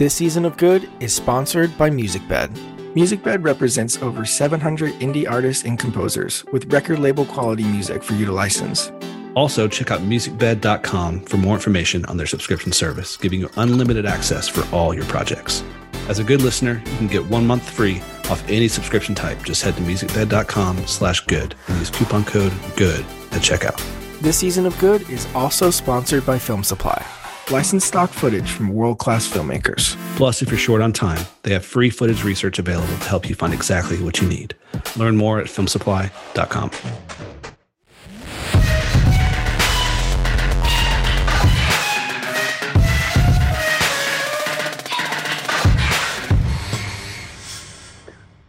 This season of Good is sponsored by MusicBed. MusicBed represents over 700 indie artists and composers with record label quality music for you to license. Also, check out musicbed.com for more information on their subscription service, giving you unlimited access for all your projects. As a good listener, you can get one month free off any subscription type. Just head to musicbed.com slash good and use coupon code GOOD at checkout. This season of Good is also sponsored by Film Supply. Licensed stock footage from world class filmmakers. Plus, if you're short on time, they have free footage research available to help you find exactly what you need. Learn more at filmsupply.com.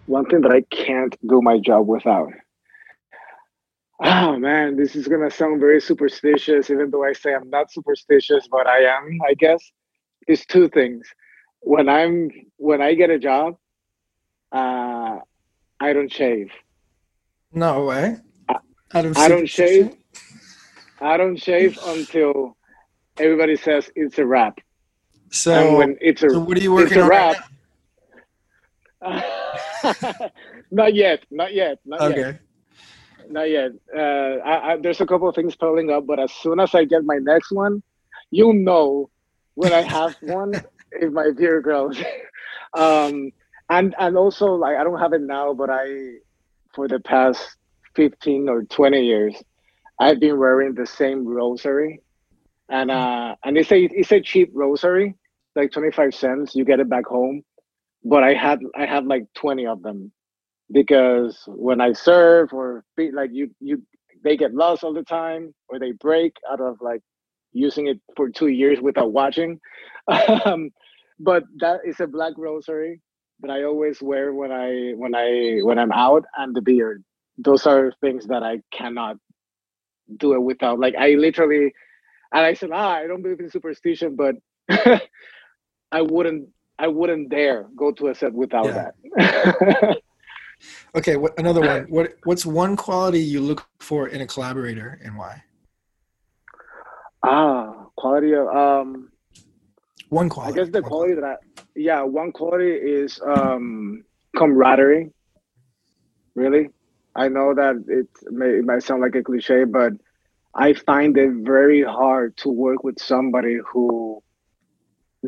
one thing that I can't do my job without. Oh man, this is gonna sound very superstitious, even though I say I'm not superstitious, but I am, I guess. Is two things. When I'm when I get a job, uh, I don't shave. No way. I, I don't shave. I don't shave until everybody says it's a wrap. So and when it's a so what are you working on? Wrap, right not yet. Not yet. Not okay. Yet. Not yet. Uh, I, I, there's a couple of things piling up, but as soon as I get my next one, you'll know when I have one if my beard grows. um, and and also like I don't have it now, but I for the past 15 or 20 years, I've been wearing the same rosary, and uh, and it's a it's a cheap rosary, like 25 cents. You get it back home, but I had I had like 20 of them because when I serve or like you you they get lost all the time or they break out of like using it for two years without watching. um, but that is a black rosary that I always wear when I when I when I'm out and the beard. Those are things that I cannot do it without. Like I literally and I said, ah, I don't believe in superstition, but I wouldn't I wouldn't dare go to a set without yeah. that. okay, what another one? What what's one quality you look for in a collaborator and why? Ah, quality of um one quality. I guess the quality, that I yeah, one quality is um camaraderie. Really? I know that it may it might sound like a cliche, but I find it very hard to work with somebody who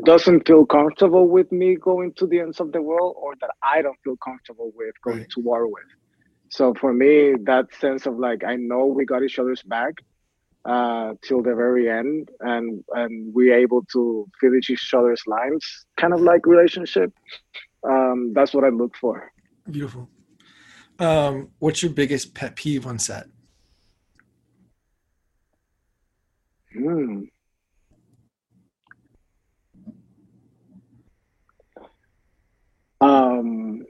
doesn't feel comfortable with me going to the ends of the world or that I don't feel comfortable with going right. to war with. So for me, that sense of like I know we got each other's back uh, till the very end, and and we're able to finish each other's lines, kind of like relationship. Um, that's what I look for. Beautiful. Um, what's your biggest pet peeve on set? Hmm. um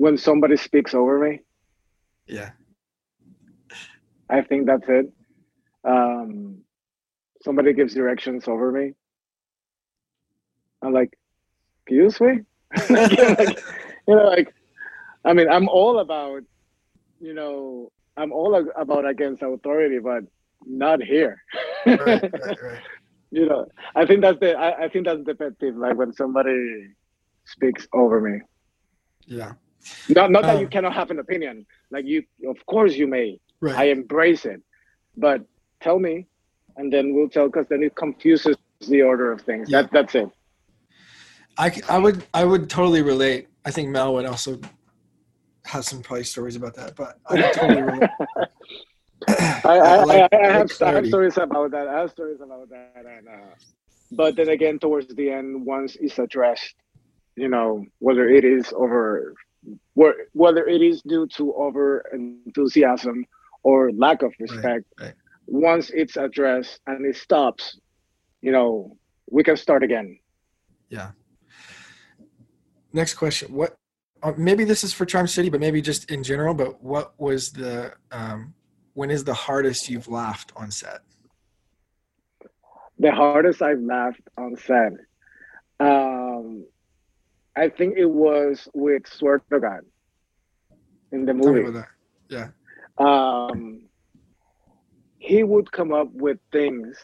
when somebody speaks over me yeah i think that's it um somebody gives directions over me i'm like excuse me like, you know like i mean i'm all about you know i'm all about against authority but not here right, right, right. you know i think that's the I, I think that's the pet peeve like when somebody speaks over me. Yeah. Not not that um, you cannot have an opinion. Like you, of course you may. Right. I embrace it, but tell me, and then we'll tell because then it confuses the order of things. Yeah. That that's it. I I would I would totally relate. I think Mel would also have some probably stories about that, but I would totally relate. I, I, I, like, I, have, I have stories about that. I have stories about that, and uh, but then again, towards the end, once it's addressed, you know whether it is over whether it is due to over enthusiasm or lack of respect right, right. once it's addressed and it stops you know we can start again. Yeah. Next question. What uh, maybe this is for charm city but maybe just in general but what was the um, when is the hardest you've laughed on set? The hardest i've laughed on set um, I think it was with Swear to God in the movie. Yeah. Um, he would come up with things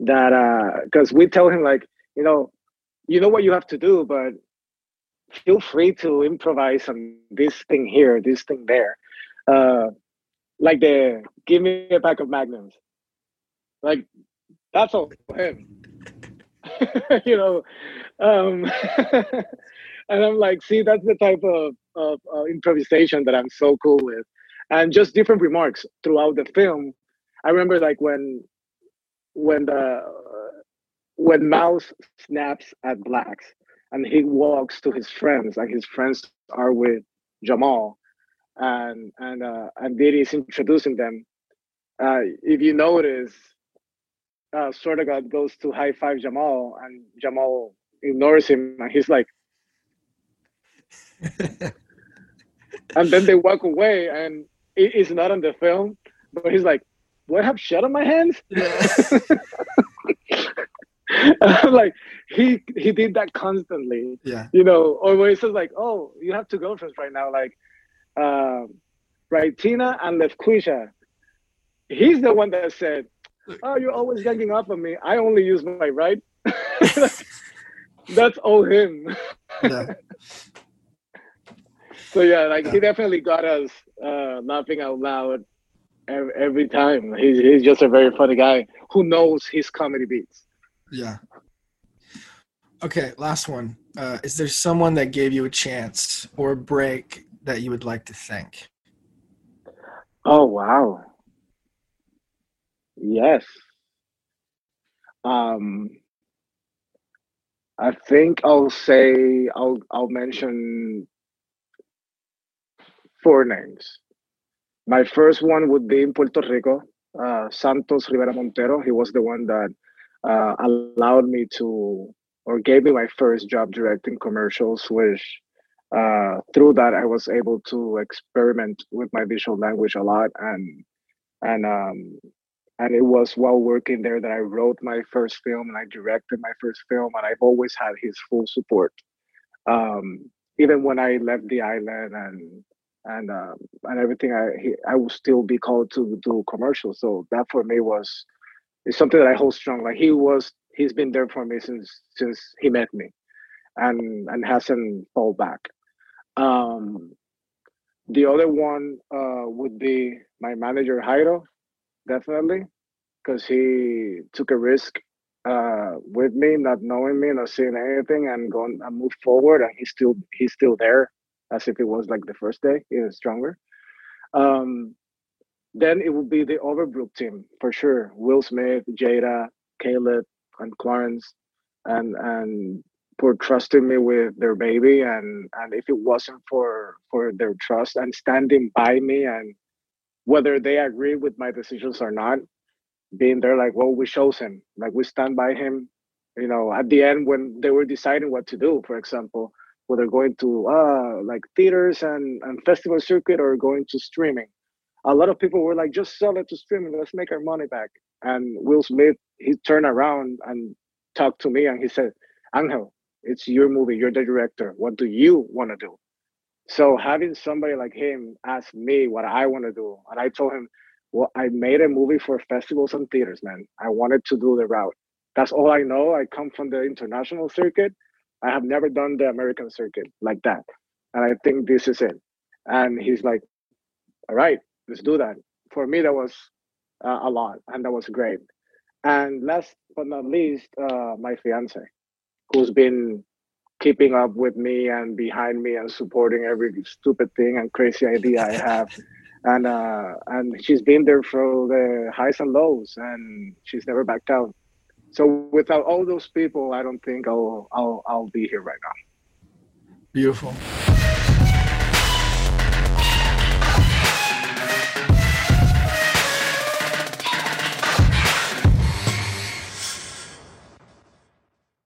that, because uh, we tell him like, you know, you know what you have to do, but feel free to improvise on this thing here, this thing there. Uh, like the give me a pack of magnums. Like that's all for him. you know, um, and I'm like, see, that's the type of, of uh, improvisation that I'm so cool with, and just different remarks throughout the film. I remember like when when the when Mouse snaps at Blax and he walks to his friends, and his friends are with Jamal, and and uh, and Diddy is introducing them. Uh, if you notice, uh, God goes to high five Jamal, and Jamal ignores him, and he's like, and then they walk away, and it is not on the film, but he's like, "What have shit on my hands?" Yeah. like he he did that constantly. Yeah. You know, he says like, "Oh, you have two girlfriends right now," like, um, right, Tina and Lefquisha. He's the one that said, "Oh, you're always ganging up on me. I only use my right." That's all him. Yeah. so yeah, like yeah. he definitely got us uh, laughing out loud every, every time. He's he's just a very funny guy who knows his comedy beats. Yeah. Okay, last one. Uh, is there someone that gave you a chance or a break that you would like to thank? Oh wow. Yes. Um I think I'll say I'll I'll mention four names. My first one would be in Puerto Rico, uh, Santos Rivera Montero. He was the one that uh, allowed me to or gave me my first job directing commercials which uh, through that i was able to experiment with my visual language a lot and and um, and it was while working there that i wrote my first film and i directed my first film and i've always had his full support um, even when i left the island and and um, and everything i he, i will still be called to do commercials so that for me was it's something that I hold strong. Like he was, he's been there for me since since he met me, and and hasn't fall back. Um, the other one uh, would be my manager Jairo, definitely, because he took a risk uh, with me, not knowing me, not seeing anything, and going and move forward, and he's still he's still there, as if it was like the first day, even stronger. Um, then it would be the Overbrook team for sure. Will Smith, Jada, Caleb, and Clarence, and and for trusting me with their baby. And and if it wasn't for for their trust and standing by me, and whether they agree with my decisions or not, being there like, well, we chose him, like we stand by him. You know, at the end when they were deciding what to do, for example, whether going to uh like theaters and and festival circuit or going to streaming a lot of people were like, just sell it to streaming, let's make our money back. And Will Smith, he turned around and talked to me and he said, Angel, it's your movie, you're the director. What do you want to do? So having somebody like him ask me what I want to do, and I told him, well, I made a movie for festivals and theaters, man. I wanted to do the route. That's all I know. I come from the international circuit. I have never done the American circuit like that. And I think this is it. And he's like, all right, let's do that. For me, that was uh, a lot, and that was great. And last but not least, uh, my fiance, who's been keeping up with me and behind me and supporting every stupid thing and crazy idea I have. and uh, and she's been there through the highs and lows, and she's never backed out. So without all those people, I don't think I'll I'll I'll be here right now. Beautiful.